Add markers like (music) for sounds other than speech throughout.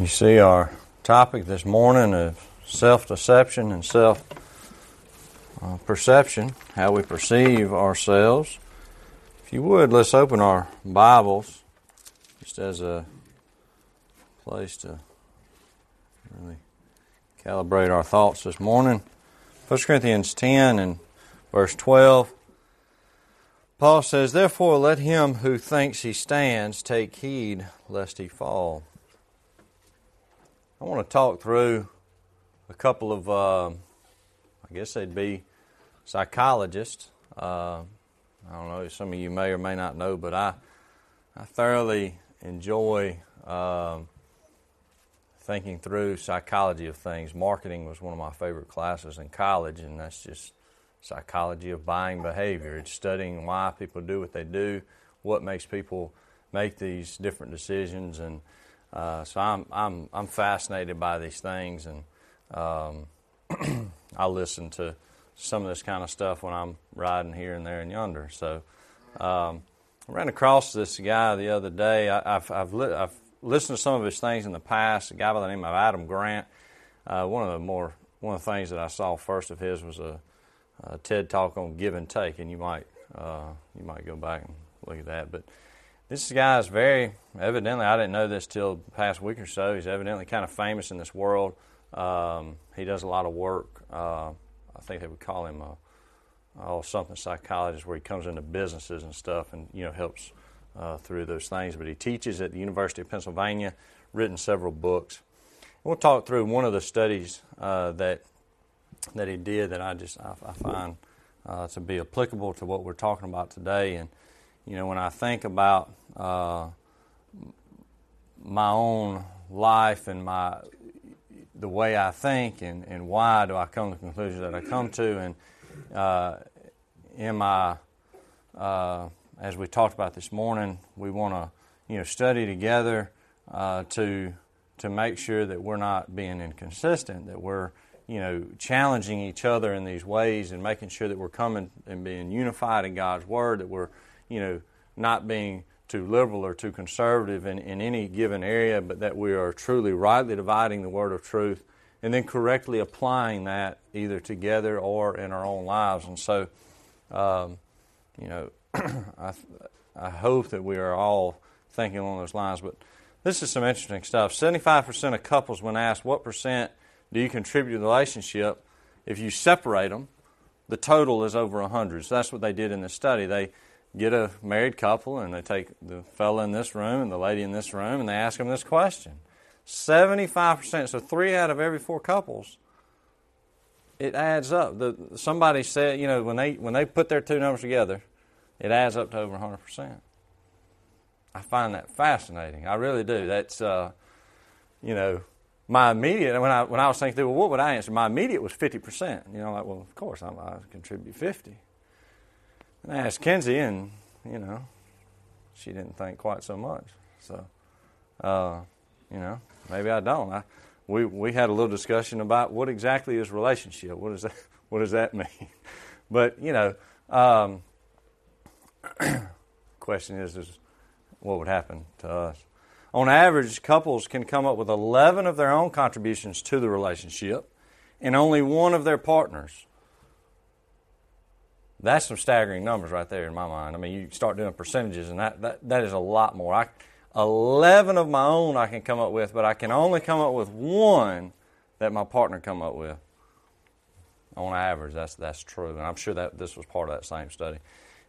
You see our topic this morning of self deception and self perception, how we perceive ourselves. If you would, let's open our Bibles just as a place to really calibrate our thoughts this morning. 1 Corinthians 10 and verse 12. Paul says, Therefore, let him who thinks he stands take heed lest he fall. I want to talk through a couple of, uh, I guess they'd be psychologists. Uh, I don't know, some of you may or may not know, but I, I thoroughly enjoy uh, thinking through psychology of things. Marketing was one of my favorite classes in college, and that's just psychology of buying behavior. It's studying why people do what they do, what makes people make these different decisions, and uh, so I'm, I'm, I'm fascinated by these things, and um, (clears throat) I listen to some of this kind of stuff when I'm riding here and there and yonder. So um, I ran across this guy the other day. I, have I've, li- I've listened to some of his things in the past. A guy by the name of Adam Grant. Uh, one of the more one of the things that I saw first of his was a, a TED talk on give and take, and you might uh, you might go back and look at that, but this guy is very evidently. I didn't know this till the past week or so. He's evidently kind of famous in this world. Um, he does a lot of work. Uh, I think they would call him a oh something psychologist, where he comes into businesses and stuff, and you know helps uh, through those things. But he teaches at the University of Pennsylvania. Written several books. We'll talk through one of the studies uh, that that he did that I just I, I find uh, to be applicable to what we're talking about today. And you know, when I think about uh, my own life and my the way I think and, and why do I come to the conclusions that I come to and uh, in my uh, as we talked about this morning we want to you know study together uh, to to make sure that we're not being inconsistent that we're you know challenging each other in these ways and making sure that we're coming and being unified in God's word that we're you know not being too liberal or too conservative in, in any given area, but that we are truly rightly dividing the word of truth and then correctly applying that either together or in our own lives. And so, um, you know, (clears throat) I, I hope that we are all thinking along those lines. But this is some interesting stuff. 75% of couples, when asked what percent do you contribute to the relationship, if you separate them, the total is over 100. So that's what they did in this study. They get a married couple and they take the fellow in this room and the lady in this room and they ask them this question 75% so three out of every four couples it adds up the, somebody said you know when they when they put their two numbers together it adds up to over 100% i find that fascinating i really do that's uh, you know my immediate when I when I was thinking through, well, what would I answer? My immediate was fifty percent. You know, like, well, of course, I'm, I contribute fifty. And I asked Kenzie, and you know, she didn't think quite so much. So, uh, you know, maybe I don't. I, we we had a little discussion about what exactly is relationship. What does that (laughs) What does that mean? (laughs) But you know, um, (clears throat) question is, is what would happen to us? On average, couples can come up with 11 of their own contributions to the relationship and only one of their partners. That's some staggering numbers right there in my mind. I mean, you start doing percentages, and that, that, that is a lot more. I, 11 of my own I can come up with, but I can only come up with one that my partner come up with. On average, that's, that's true. And I'm sure that this was part of that same study.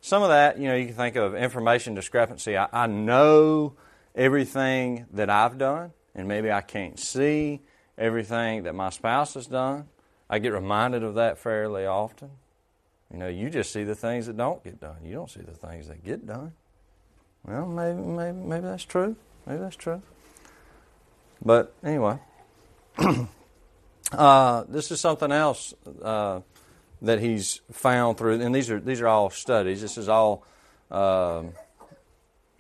Some of that, you know, you can think of information discrepancy. I, I know everything that I've done, and maybe I can't see everything that my spouse has done. I get reminded of that fairly often. You know, you just see the things that don't get done. You don't see the things that get done. Well, maybe, maybe, maybe that's true. Maybe that's true. But anyway, (clears throat) uh, this is something else uh, that he's found through, and these are these are all studies. This is all um,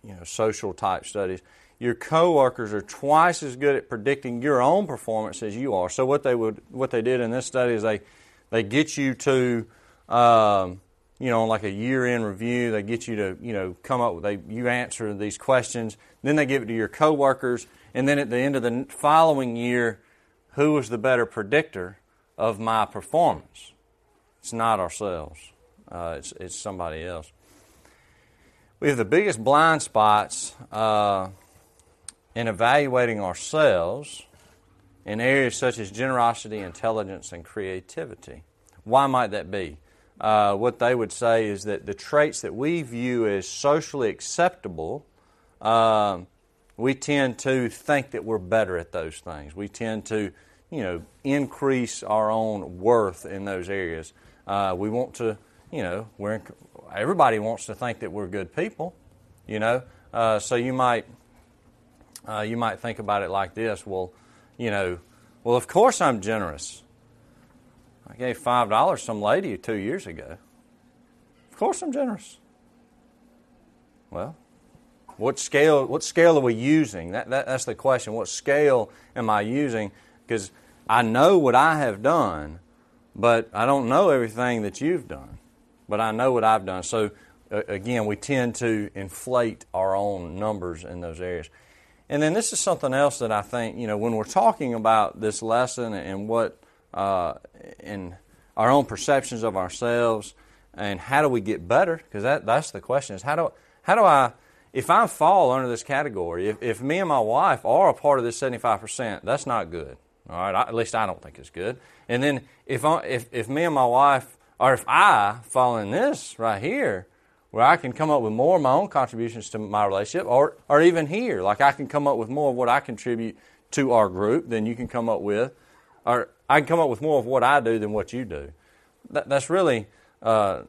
you know social type studies. Your coworkers are twice as good at predicting your own performance as you are. So what they would what they did in this study is they they get you to um, you know, like a year-end review, they get you to, you know, come up with, they, you answer these questions, then they give it to your coworkers, And then at the end of the following year, who was the better predictor of my performance? It's not ourselves, uh, it's, it's somebody else. We have the biggest blind spots uh, in evaluating ourselves in areas such as generosity, intelligence, and creativity. Why might that be? Uh, what they would say is that the traits that we view as socially acceptable, um, we tend to think that we're better at those things. We tend to, you know, increase our own worth in those areas. Uh, we want to, you know, we're everybody wants to think that we're good people, you know. Uh, so you might uh, you might think about it like this: Well, you know, well, of course I'm generous. I gave five dollars some lady two years ago. Of course I'm generous. Well, what scale? What scale are we using? That, that that's the question. What scale am I using? Because I know what I have done, but I don't know everything that you've done. But I know what I've done. So again, we tend to inflate our own numbers in those areas. And then this is something else that I think you know when we're talking about this lesson and what uh, in our own perceptions of ourselves and how do we get better? Because that, that's the question is how do, how do I, if I fall under this category, if, if me and my wife are a part of this 75%, that's not good. All right, I, at least I don't think it's good. And then if, I, if, if me and my wife, or if I fall in this right here, where I can come up with more of my own contributions to my relationship, or, or even here, like I can come up with more of what I contribute to our group than you can come up with, or I can come up with more of what I do than what you do. That, that's really, uh,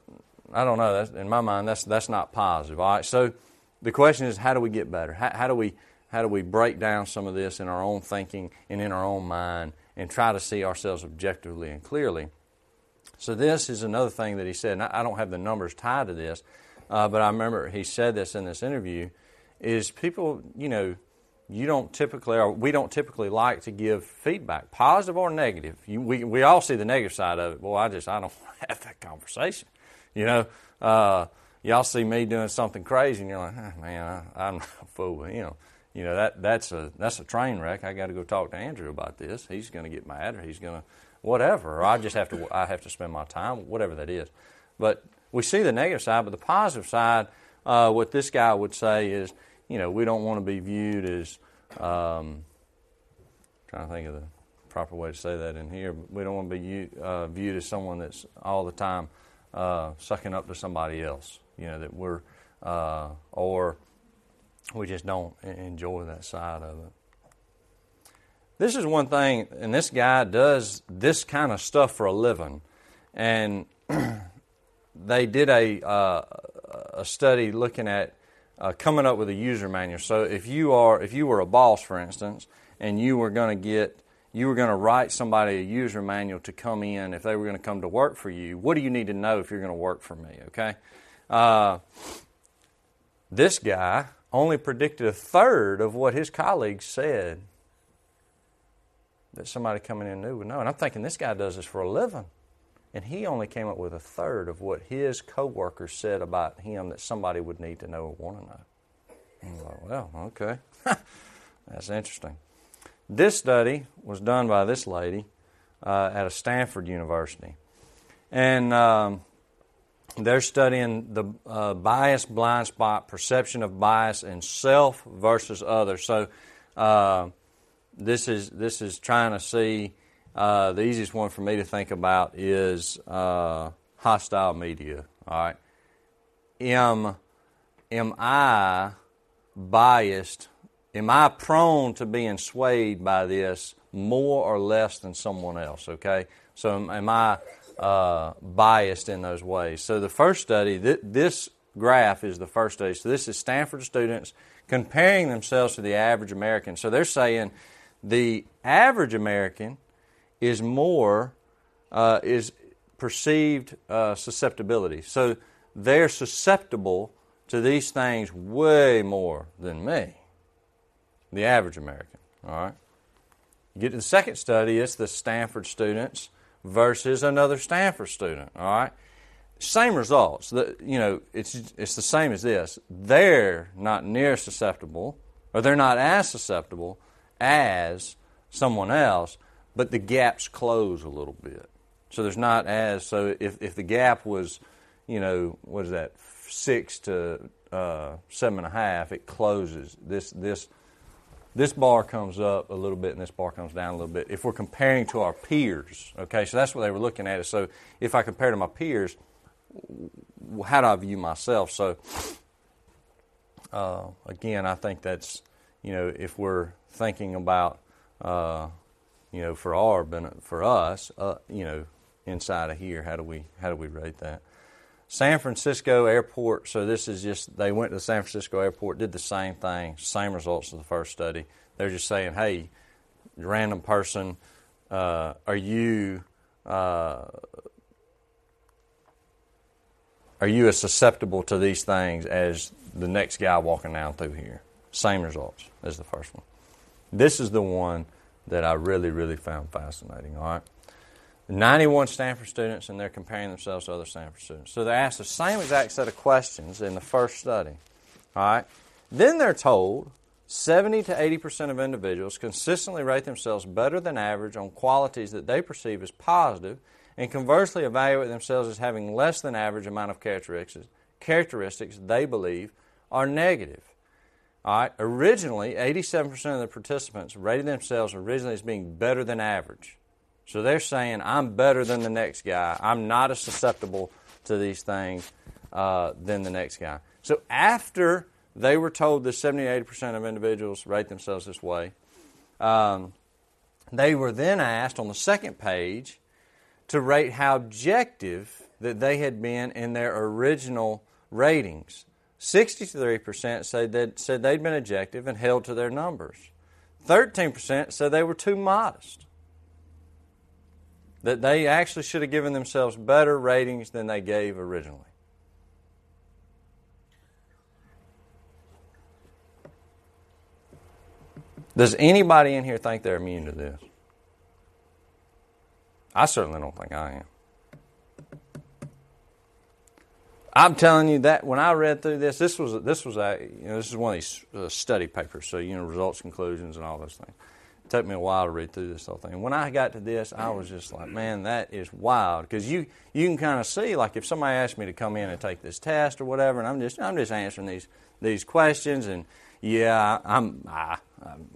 I don't know. That's, in my mind, that's that's not positive. All right. So the question is, how do we get better? How, how do we how do we break down some of this in our own thinking and in our own mind and try to see ourselves objectively and clearly? So this is another thing that he said. And I don't have the numbers tied to this, uh, but I remember he said this in this interview. Is people, you know, you don't typically, or we don't typically like to give feedback, positive or negative. You, we, we all see the negative side of it. Well, I just, I don't (laughs) have that conversation. You know, uh, y'all see me doing something crazy and you're like, oh, man, I, am (laughs) a fool. You know, you know, that, that's a, that's a train wreck. I got to go talk to Andrew about this. He's going to get mad or he's going to, whatever. Or I just have to, I have to spend my time, whatever that is. But we see the negative side, but the positive side, uh, what this guy would say is, you know, we don't want to be viewed as, um, trying to think of the proper way to say that in here. But we don't want to be uh, viewed as someone that's all the time uh, sucking up to somebody else. You know that we're uh, or we just don't enjoy that side of it. This is one thing, and this guy does this kind of stuff for a living, and (clears throat) they did a uh, a study looking at uh, coming up with a user manual. So if you are if you were a boss, for instance, and you were going to get you were going to write somebody a user manual to come in if they were going to come to work for you. What do you need to know if you're going to work for me? Okay. Uh, this guy only predicted a third of what his colleagues said that somebody coming in new would know. And I'm thinking this guy does this for a living. And he only came up with a third of what his coworkers said about him that somebody would need to know or want to know. Well, okay. (laughs) That's interesting. This study was done by this lady uh, at a Stanford University. And um, they're studying the uh, bias blind spot, perception of bias in self versus others. So uh, this is this is trying to see uh, the easiest one for me to think about is uh, hostile media. All right, am am I biased? Am I prone to being swayed by this more or less than someone else? Okay, so am, am I uh, biased in those ways? So the first study, th- this graph is the first study. So this is Stanford students comparing themselves to the average American. So they're saying the average American is more uh, is perceived uh, susceptibility. So they're susceptible to these things way more than me, the average American. All right. You get to the second study, it's the Stanford students versus another Stanford student. All right. Same results. The, you know, it's it's the same as this. They're not near susceptible, or they're not as susceptible as someone else, but the gaps close a little bit. So there's not as so if if the gap was, you know, what is that six to uh, seven and a half, it closes. This this this bar comes up a little bit and this bar comes down a little bit. If we're comparing to our peers, okay, so that's what they were looking at. So if I compare to my peers, how do I view myself? So uh, again, I think that's you know if we're thinking about uh, you know for our for us, uh, you know inside of here, how do we how do we rate that? San Francisco Airport. So this is just they went to the San Francisco Airport, did the same thing, same results as the first study. They're just saying, hey, random person, uh, are you uh, are you as susceptible to these things as the next guy walking down through here? Same results as the first one. This is the one that I really, really found fascinating. All right. 91 Stanford students, and they're comparing themselves to other Stanford students. So they asked the same exact set of questions in the first study. All right. Then they're told 70 to 80% of individuals consistently rate themselves better than average on qualities that they perceive as positive and conversely evaluate themselves as having less than average amount of characteristics, characteristics they believe are negative. All right, originally, 87% of the participants rated themselves originally as being better than average. So they're saying, I'm better than the next guy. I'm not as susceptible to these things uh, than the next guy. So after they were told that 70 80% of individuals rate themselves this way, um, they were then asked on the second page to rate how objective that they had been in their original ratings. 63% said, that, said they'd been objective and held to their numbers. 13% said they were too modest. That they actually should have given themselves better ratings than they gave originally. Does anybody in here think they're immune to this? I certainly don't think I am. I'm telling you that when I read through this, this was this was a you know this is one of these uh, study papers, so you know results, conclusions, and all those things. It took me a while to read through this whole thing. When I got to this, I was just like, man, that is wild because you you can kind of see like if somebody asked me to come in and take this test or whatever, and I'm just I'm just answering these these questions, and yeah, I'm I,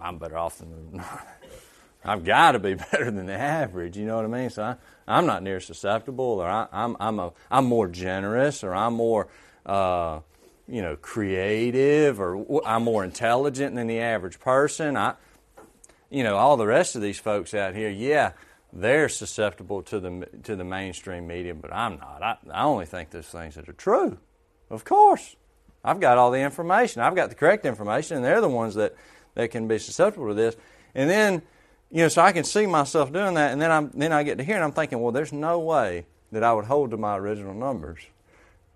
I'm better off than (laughs) I've got to be (laughs) better than the average. You know what I mean? So I, I'm not near susceptible, or I, am I'm, I'm, a, I'm more generous, or I'm more, uh, you know, creative, or I'm more intelligent than the average person. I, you know, all the rest of these folks out here, yeah, they're susceptible to the to the mainstream media, but I'm not. I, I only think those things that are true. Of course, I've got all the information. I've got the correct information, and they're the ones that that can be susceptible to this. And then you know, so I can see myself doing that, and then I'm then I get to here and I'm thinking, well, there's no way that I would hold to my original numbers.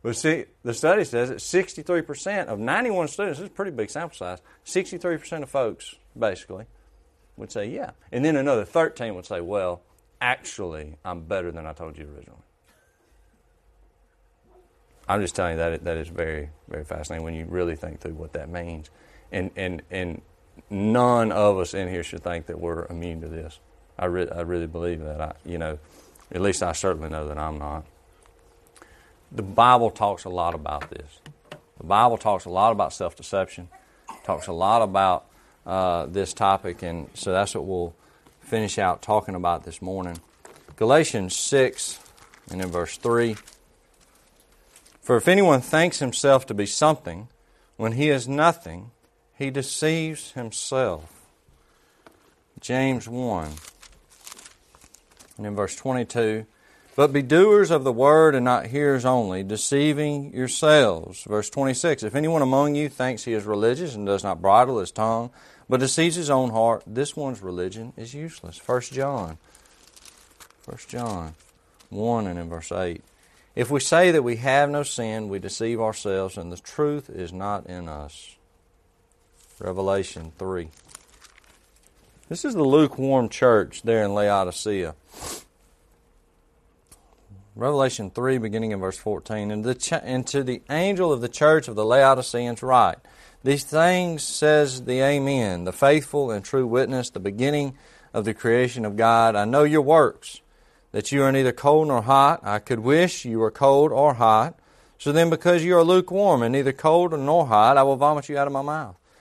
But see, the study says that 63% of 91 students, this is a pretty big sample size, 63% of folks basically would say, yeah. And then another 13 would say, well, actually, I'm better than I told you originally. I'm just telling you that that is very, very fascinating when you really think through what that means. And, and, and none of us in here should think that we're immune to this. I, re- I really believe that. I, you know, at least I certainly know that I'm not. The Bible talks a lot about this. The Bible talks a lot about self deception, talks a lot about uh, this topic, and so that's what we'll finish out talking about this morning. Galatians 6 and in verse 3 For if anyone thinks himself to be something when he is nothing, he deceives himself. James 1. And in verse 22, but be doers of the word and not hearers only, deceiving yourselves. Verse 26, if anyone among you thinks he is religious and does not bridle his tongue, but deceives his own heart, this one's religion is useless. 1 John. 1 John 1 and in verse 8. If we say that we have no sin, we deceive ourselves, and the truth is not in us. Revelation 3. This is the lukewarm church there in Laodicea. Revelation 3, beginning in verse 14. And, ch- and to the angel of the church of the Laodiceans write, These things says the Amen, the faithful and true witness, the beginning of the creation of God. I know your works, that you are neither cold nor hot. I could wish you were cold or hot. So then, because you are lukewarm and neither cold nor hot, I will vomit you out of my mouth.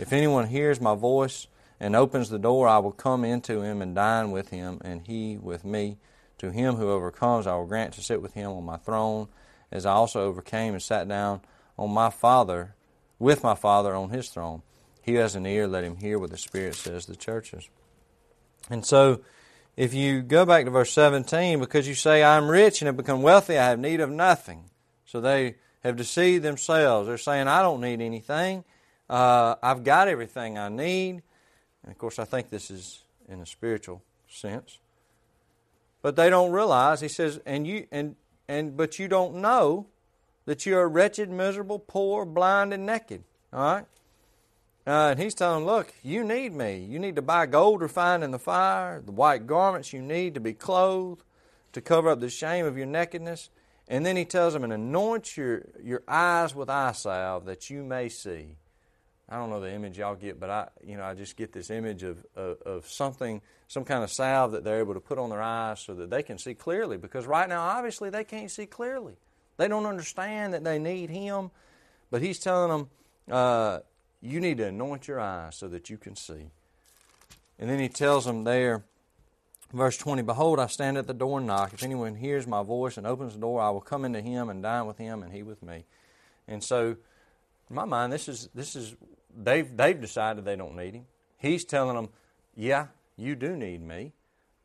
If anyone hears my voice and opens the door, I will come into him and dine with him, and he with me. To him who overcomes, I will grant to sit with him on my throne, as I also overcame and sat down on my Father with my Father on his throne. He has an ear, let him hear what the Spirit says to the churches. And so, if you go back to verse 17, because you say, I am rich and have become wealthy, I have need of nothing. So they have deceived themselves. They're saying, I don't need anything. Uh, I've got everything I need. And of course, I think this is in a spiritual sense. But they don't realize, he says, and you and and but you don't know that you are wretched, miserable, poor, blind, and naked. All right? Uh, and he's telling them, look, you need me. You need to buy gold refined in the fire, the white garments you need to be clothed, to cover up the shame of your nakedness. And then he tells them, and anoint your, your eyes with eye salve that you may see. I don't know the image y'all get, but I, you know, I just get this image of, of, of something, some kind of salve that they're able to put on their eyes so that they can see clearly. Because right now, obviously, they can't see clearly. They don't understand that they need Him, but He's telling them, uh, you need to anoint your eyes so that you can see. And then He tells them there, verse 20, Behold, I stand at the door and knock. If anyone hears my voice and opens the door, I will come into him and dine with him and he with me. And so, in my mind, this is, this is they've, they've decided they don't need Him. He's telling them, Yeah, you do need me.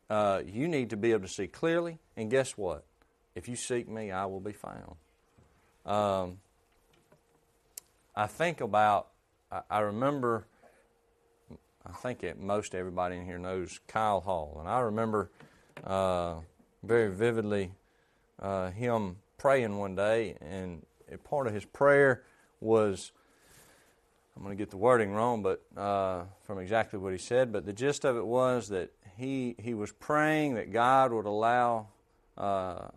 Uh, you need to be able to see clearly. And guess what? If you seek me, I will be found. Um, I think about, I, I remember, I think it, most everybody in here knows Kyle Hall. And I remember uh, very vividly uh, him praying one day, and part of his prayer was, I'm going to get the wording wrong, but uh, from exactly what he said, but the gist of it was that he, he was praying that God would allow uh,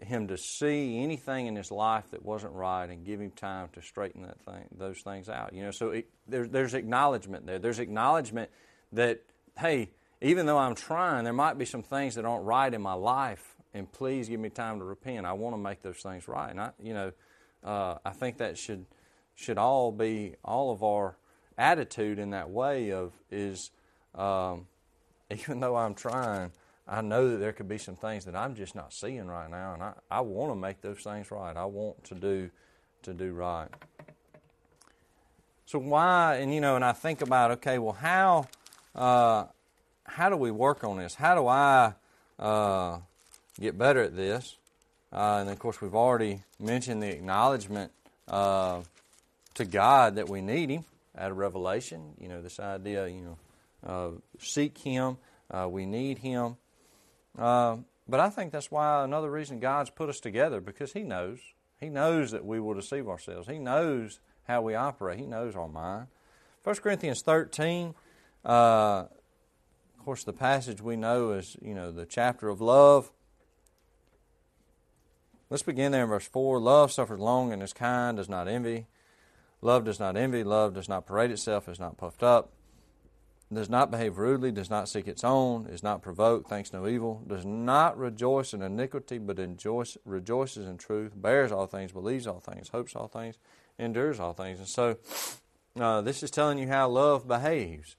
him to see anything in his life that wasn't right and give him time to straighten that thing, those things out. You know, so it, there, there's acknowledgement there. There's acknowledgement that hey, even though I'm trying, there might be some things that aren't right in my life, and please give me time to repent. I want to make those things right. And I, you know, uh, I think that should should all be all of our attitude in that way of is um, (laughs) even though I'm trying. I know that there could be some things that I'm just not seeing right now, and I, I want to make those things right. I want to do to do right. So why? And you know, and I think about okay, well, how uh, how do we work on this? How do I uh, get better at this? Uh, and of course, we've already mentioned the acknowledgement uh, to God that we need Him out of Revelation. You know, this idea, you know, seek Him, uh, we need Him. Uh, but I think that's why another reason God's put us together because He knows. He knows that we will deceive ourselves. He knows how we operate. He knows our mind. 1 Corinthians 13, uh, of course, the passage we know is, you know, the chapter of love. Let's begin there in verse 4. Love suffers long and is kind, does not envy. Love does not envy. Love does not parade itself, is not puffed up does not behave rudely, does not seek its own, is not provoked, thinks no evil, does not rejoice in iniquity, but rejoices in truth, bears all things, believes all things, hopes all things, endures all things. And so, uh, this is telling you how love behaves.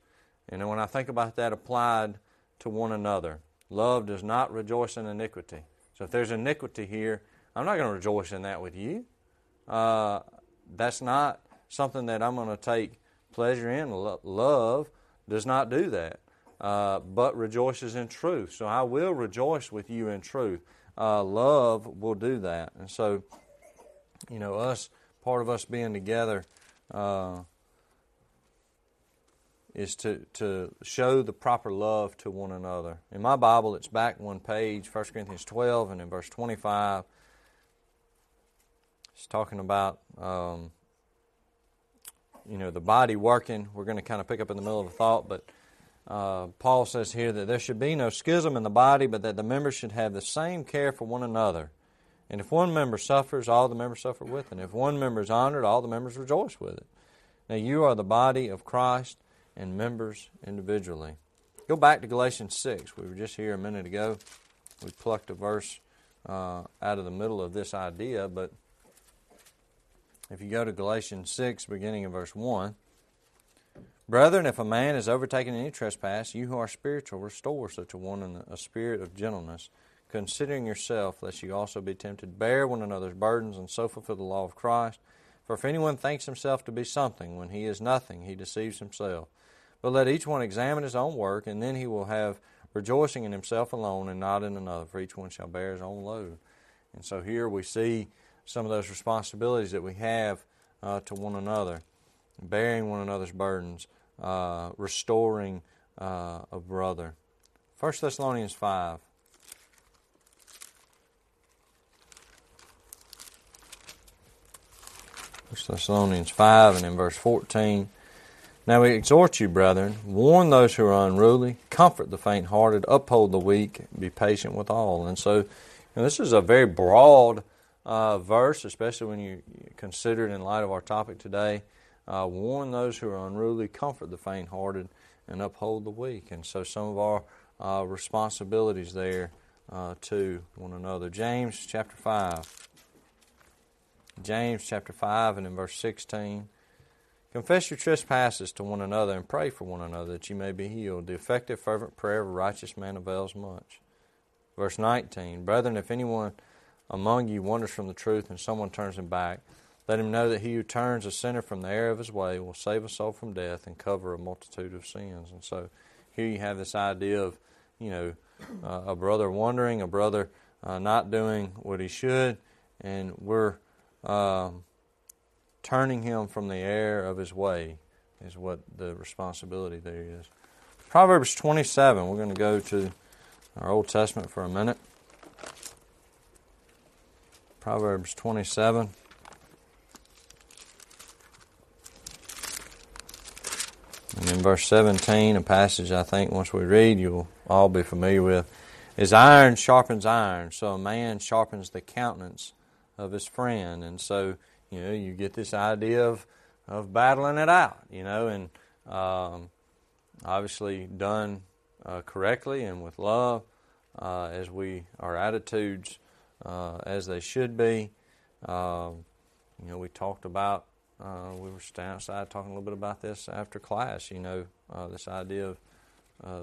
And when I think about that applied to one another, love does not rejoice in iniquity. So if there's iniquity here, I'm not going to rejoice in that with you. Uh, that's not something that I'm going to take pleasure in. Love does not do that, uh, but rejoices in truth. So I will rejoice with you in truth. Uh, love will do that. And so, you know, us, part of us being together, uh, is to, to show the proper love to one another. In my Bible, it's back one page, 1 Corinthians 12, and in verse 25, it's talking about, um, you know, the body working. We're going to kind of pick up in the middle of a thought, but uh, Paul says here that there should be no schism in the body, but that the members should have the same care for one another. And if one member suffers, all the members suffer with it. And if one member is honored, all the members rejoice with it. Now you are the body of Christ and members individually. Go back to Galatians 6. We were just here a minute ago. We plucked a verse uh, out of the middle of this idea, but if you go to Galatians 6, beginning in verse 1, Brethren, if a man has overtaken any trespass, you who are spiritual, restore such a one in a spirit of gentleness, considering yourself, lest you also be tempted. Bear one another's burdens, and so fulfill the law of Christ. For if anyone thinks himself to be something when he is nothing, he deceives himself. But let each one examine his own work, and then he will have rejoicing in himself alone and not in another, for each one shall bear his own load. And so here we see some of those responsibilities that we have uh, to one another, bearing one another's burdens, uh, restoring uh, a brother. 1 Thessalonians 5. First Thessalonians 5 and in verse 14. Now we exhort you, brethren, warn those who are unruly, comfort the faint hearted, uphold the weak, be patient with all. And so, know, this is a very broad uh, verse, especially when you consider it in light of our topic today. Uh, warn those who are unruly, comfort the faint hearted, and uphold the weak. And so, some of our uh, responsibilities there uh, to one another. James chapter 5. James chapter 5 and in verse 16. Confess your trespasses to one another and pray for one another that you may be healed. The effective, fervent prayer of a righteous man avails much. Verse 19 Brethren, if anyone among you wanders from the truth and someone turns him back, let him know that he who turns a sinner from the error of his way will save a soul from death and cover a multitude of sins. And so here you have this idea of, you know, uh, a brother wandering, a brother uh, not doing what he should, and we're um, turning him from the error of his way is what the responsibility there is. Proverbs 27, we're going to go to our Old Testament for a minute. Proverbs 27. And in verse 17, a passage I think once we read you'll all be familiar with, is iron sharpens iron, so a man sharpens the countenance of his friend. And so you know, you get this idea of of battling it out, you know, and um, obviously done uh, correctly and with love, uh, as we our attitudes uh, as they should be. Um, you know, we talked about uh, we were standing outside talking a little bit about this after class. You know, uh, this idea of uh,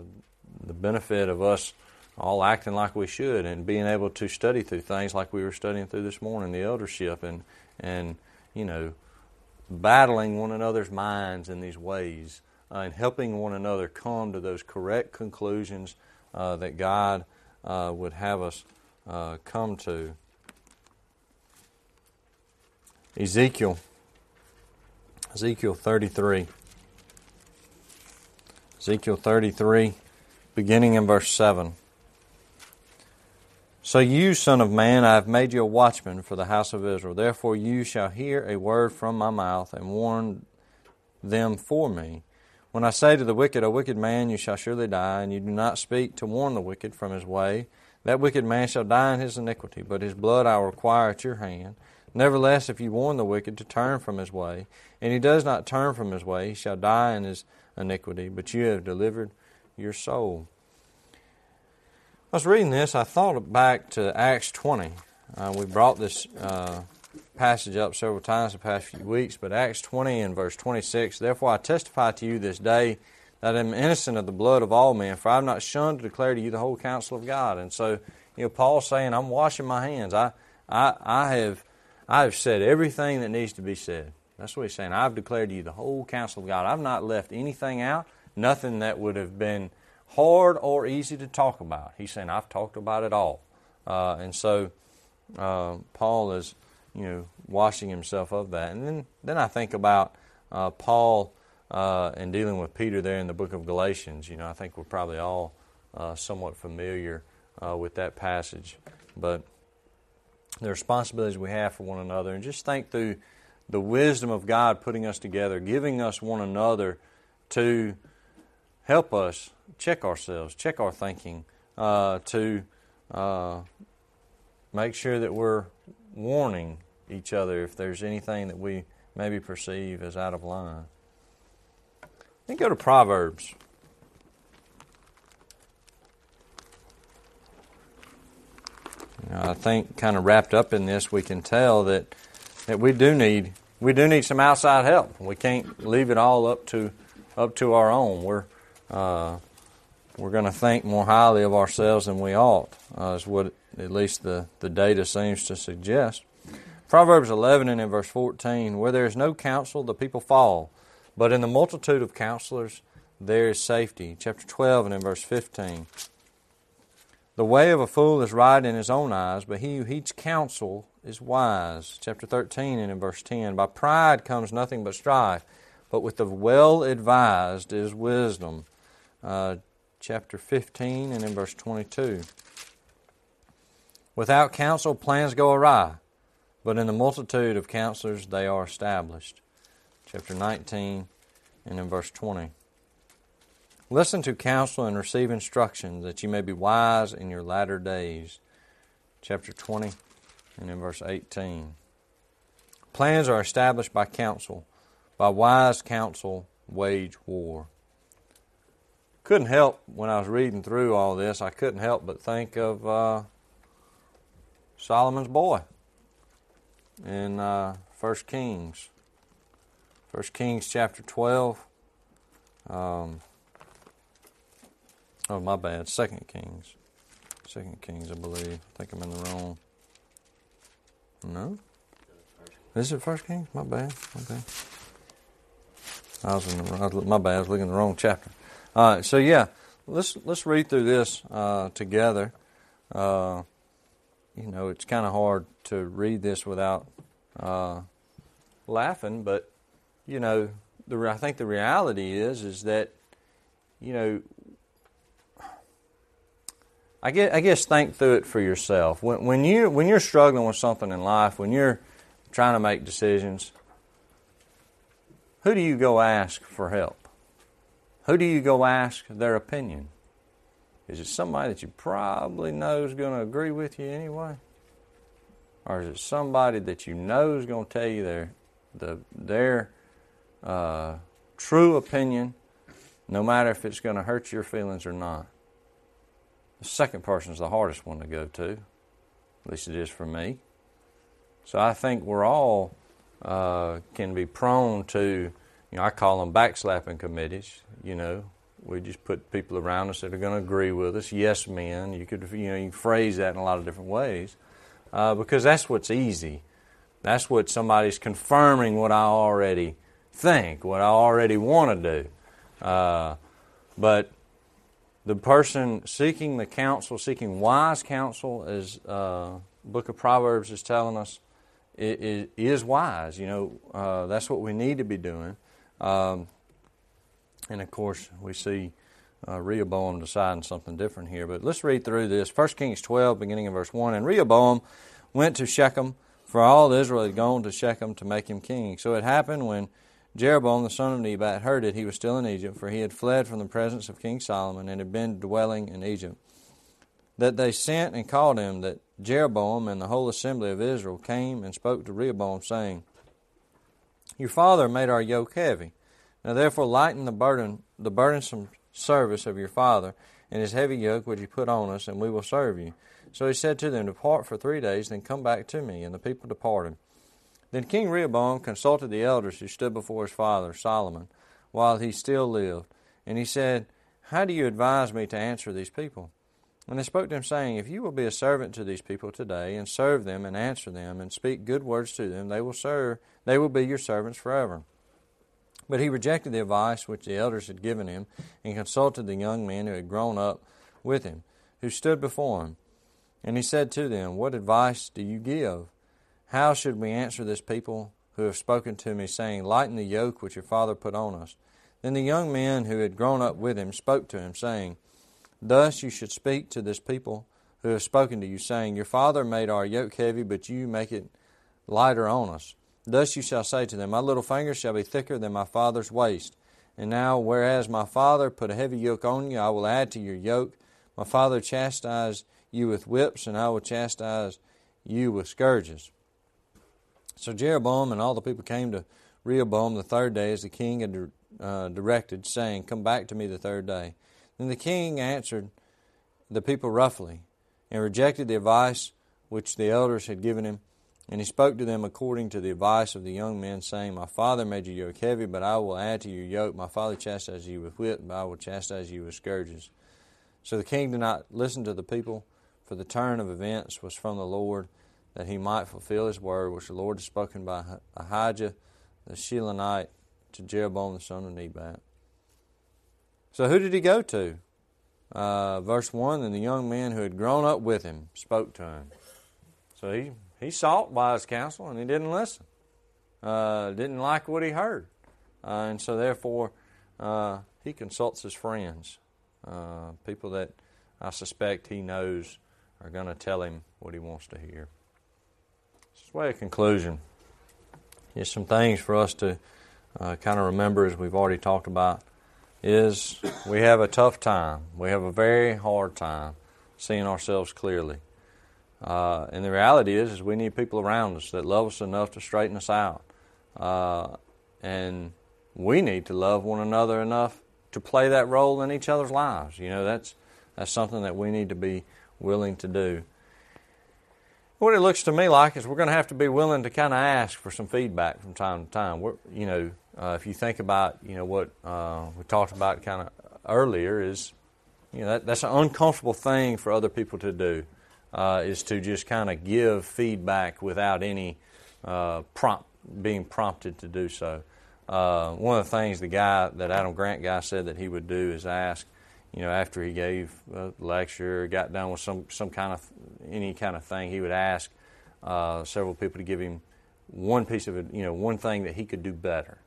the benefit of us all acting like we should and being able to study through things like we were studying through this morning, the eldership and and you know battling one another's minds in these ways uh, and helping one another come to those correct conclusions uh, that God uh, would have us uh, come to. Ezekiel, Ezekiel 33. Ezekiel 33, beginning in verse 7. So you, Son of Man, I have made you a watchman for the house of Israel. Therefore you shall hear a word from my mouth and warn them for me. When I say to the wicked, A wicked man, you shall surely die, and you do not speak to warn the wicked from his way, that wicked man shall die in his iniquity, but his blood I will require at your hand. Nevertheless, if you warn the wicked to turn from his way, and he does not turn from his way, he shall die in his iniquity, but you have delivered your soul. I was reading this, I thought back to Acts 20. Uh, we brought this uh, passage up several times the past few weeks, but Acts 20 and verse 26 Therefore I testify to you this day that I am innocent of the blood of all men, for I have not shunned to declare to you the whole counsel of God. And so, you know, Paul's saying, I'm washing my hands. I, I, I, have, I have said everything that needs to be said. That's what he's saying. I've declared to you the whole counsel of God. I've not left anything out, nothing that would have been hard or easy to talk about. He's saying, I've talked about it all. Uh, and so uh, Paul is, you know, washing himself of that. And then, then I think about uh, Paul uh, in dealing with Peter there in the book of Galatians. You know, I think we're probably all uh, somewhat familiar uh, with that passage. But the responsibilities we have for one another, and just think through the wisdom of God putting us together, giving us one another to help us check ourselves, check our thinking, uh, to uh, make sure that we're warning each other if there's anything that we maybe perceive as out of line. Then go to Proverbs. I think kind of wrapped up in this, we can tell that that we do need we do need some outside help. We can't leave it all up to up to our own. We're uh, we're going to think more highly of ourselves than we ought, uh, is what at least the, the data seems to suggest. Proverbs 11 and in verse 14, where there is no counsel, the people fall, but in the multitude of counselors there is safety. Chapter 12 and in verse 15. The way of a fool is right in his own eyes, but he who heeds counsel is wise. Chapter 13 and in verse 10. By pride comes nothing but strife, but with the well advised is wisdom. Uh, chapter 15 and in verse 22. Without counsel, plans go awry, but in the multitude of counselors they are established. Chapter 19 and in verse 20. Listen to counsel and receive instruction that you may be wise in your latter days. Chapter 20 and in verse 18. Plans are established by counsel. By wise counsel, wage war. Couldn't help when I was reading through all this, I couldn't help but think of uh, Solomon's boy in uh, 1 Kings. 1 Kings chapter 12. Um, Oh, my bad. Second Kings. Second Kings, I believe. I think I'm in the wrong. No. Is it First Kings? My bad. Okay. I was in the wrong, my bad. I was looking the wrong chapter. All right. So yeah, let's let's read through this uh, together. Uh, you know, it's kind of hard to read this without uh, laughing, but you know, the I think the reality is is that you know I guess, I guess think through it for yourself. When, when, you, when you're struggling with something in life, when you're trying to make decisions, who do you go ask for help? Who do you go ask their opinion? Is it somebody that you probably know is going to agree with you anyway? Or is it somebody that you know is going to tell you their, the, their uh, true opinion, no matter if it's going to hurt your feelings or not? The second person is the hardest one to go to, at least it is for me. So I think we're all uh, can be prone to, you know, I call them backslapping committees. You know, we just put people around us that are going to agree with us. Yes, men. You could, you know, you phrase that in a lot of different ways uh, because that's what's easy. That's what somebody's confirming what I already think, what I already want to do. Uh, but the person seeking the counsel, seeking wise counsel, as uh, Book of Proverbs is telling us, is, is wise. You know, uh, that's what we need to be doing. Um, and of course, we see uh, Rehoboam deciding something different here. But let's read through this. 1 Kings 12, beginning in verse 1. And Rehoboam went to Shechem, for all Israel had gone to Shechem to make him king. So it happened when Jeroboam the son of Nebat heard it, he was still in Egypt, for he had fled from the presence of King Solomon and had been dwelling in Egypt. That they sent and called him, that Jeroboam and the whole assembly of Israel came and spoke to Rehoboam, saying, Your father made our yoke heavy. Now therefore lighten the burden, the burdensome service of your father, and his heavy yoke which he put on us, and we will serve you. So he said to them, Depart for three days, then come back to me. And the people departed. Then King Rehoboam consulted the elders who stood before his father, Solomon, while he still lived. And he said, How do you advise me to answer these people? And they spoke to him, saying, If you will be a servant to these people today, and serve them, and answer them, and speak good words to them, they will serve they will be your servants forever. But he rejected the advice which the elders had given him, and consulted the young men who had grown up with him, who stood before him. And he said to them, What advice do you give? How should we answer this people who have spoken to me, saying, Lighten the yoke which your father put on us? Then the young men who had grown up with him spoke to him, saying, Thus you should speak to this people who have spoken to you, saying, Your father made our yoke heavy, but you make it lighter on us. Thus you shall say to them, My little finger shall be thicker than my father's waist. And now, whereas my father put a heavy yoke on you, I will add to your yoke. My father chastised you with whips, and I will chastise you with scourges. So Jeroboam and all the people came to Rehoboam the third day as the king had uh, directed, saying, Come back to me the third day. Then the king answered the people roughly and rejected the advice which the elders had given him. And he spoke to them according to the advice of the young men, saying, My father made your yoke heavy, but I will add to your yoke. My father chastised you with whip, but I will chastise you with scourges. So the king did not listen to the people, for the turn of events was from the Lord, that he might fulfill his word, which the Lord had spoken by Ahijah the Shilonite to Jeroboam the son of Nebat. So who did he go to? Uh, verse 1 And the young man who had grown up with him spoke to him. So he, he sought wise counsel and he didn't listen. Uh, didn't like what he heard. Uh, and so therefore, uh, he consults his friends, uh, people that I suspect he knows are going to tell him what he wants to hear. Way of conclusion. Here's some things for us to uh, kind of remember as we've already talked about is we have a tough time. We have a very hard time seeing ourselves clearly. Uh, and the reality is, is we need people around us that love us enough to straighten us out. Uh, and we need to love one another enough to play that role in each other's lives. You know, that's that's something that we need to be willing to do what it looks to me like is we're going to have to be willing to kind of ask for some feedback from time to time. We're, you know, uh, if you think about, you know, what uh, we talked about kind of earlier is, you know, that, that's an uncomfortable thing for other people to do, uh, is to just kind of give feedback without any uh, prompt being prompted to do so. Uh, one of the things the guy, that Adam Grant guy, said that he would do is ask, you know, after he gave a lecture, got done with some, some kind of any kind of thing, he would ask uh, several people to give him one piece of you know, one thing that he could do better.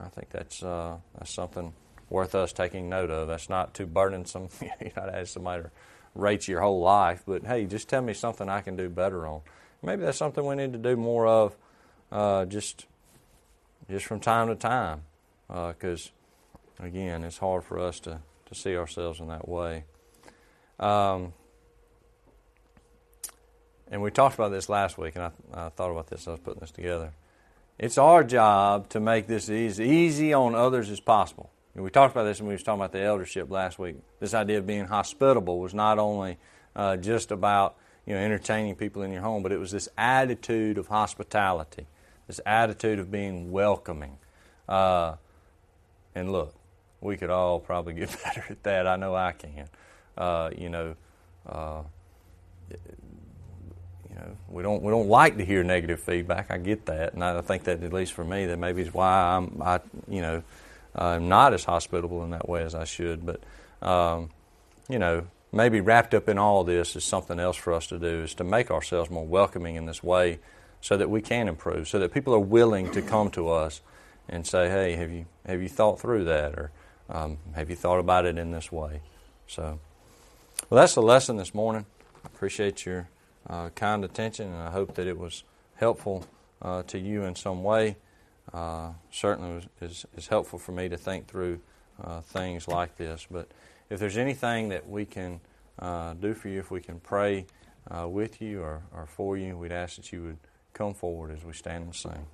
I think that's uh, that's something worth us taking note of. That's not too burdensome. (laughs) you not ask somebody to rate your whole life, but hey, just tell me something I can do better on. Maybe that's something we need to do more of, uh, just just from time to time, because uh, again, it's hard for us to, to see ourselves in that way. Um, and we talked about this last week, and I, I thought about this. As I was putting this together. It's our job to make this as easy on others as possible. And we talked about this when we was talking about the eldership last week. This idea of being hospitable was not only uh, just about you know entertaining people in your home, but it was this attitude of hospitality, this attitude of being welcoming. Uh, and look, we could all probably get (laughs) better at that. I know I can. Uh, you know, uh, you know, we don't we don't like to hear negative feedback. I get that, and I think that at least for me, that maybe is why I'm I you know I'm not as hospitable in that way as I should. But um, you know, maybe wrapped up in all this is something else for us to do is to make ourselves more welcoming in this way, so that we can improve, so that people are willing to come to us and say, "Hey, have you have you thought through that?" or um, have you thought about it in this way? So, well, that's the lesson this morning. I appreciate your uh, kind attention, and I hope that it was helpful uh, to you in some way. Uh, certainly was, is, is helpful for me to think through uh, things like this. But if there's anything that we can uh, do for you, if we can pray uh, with you or, or for you, we'd ask that you would come forward as we stand and sing.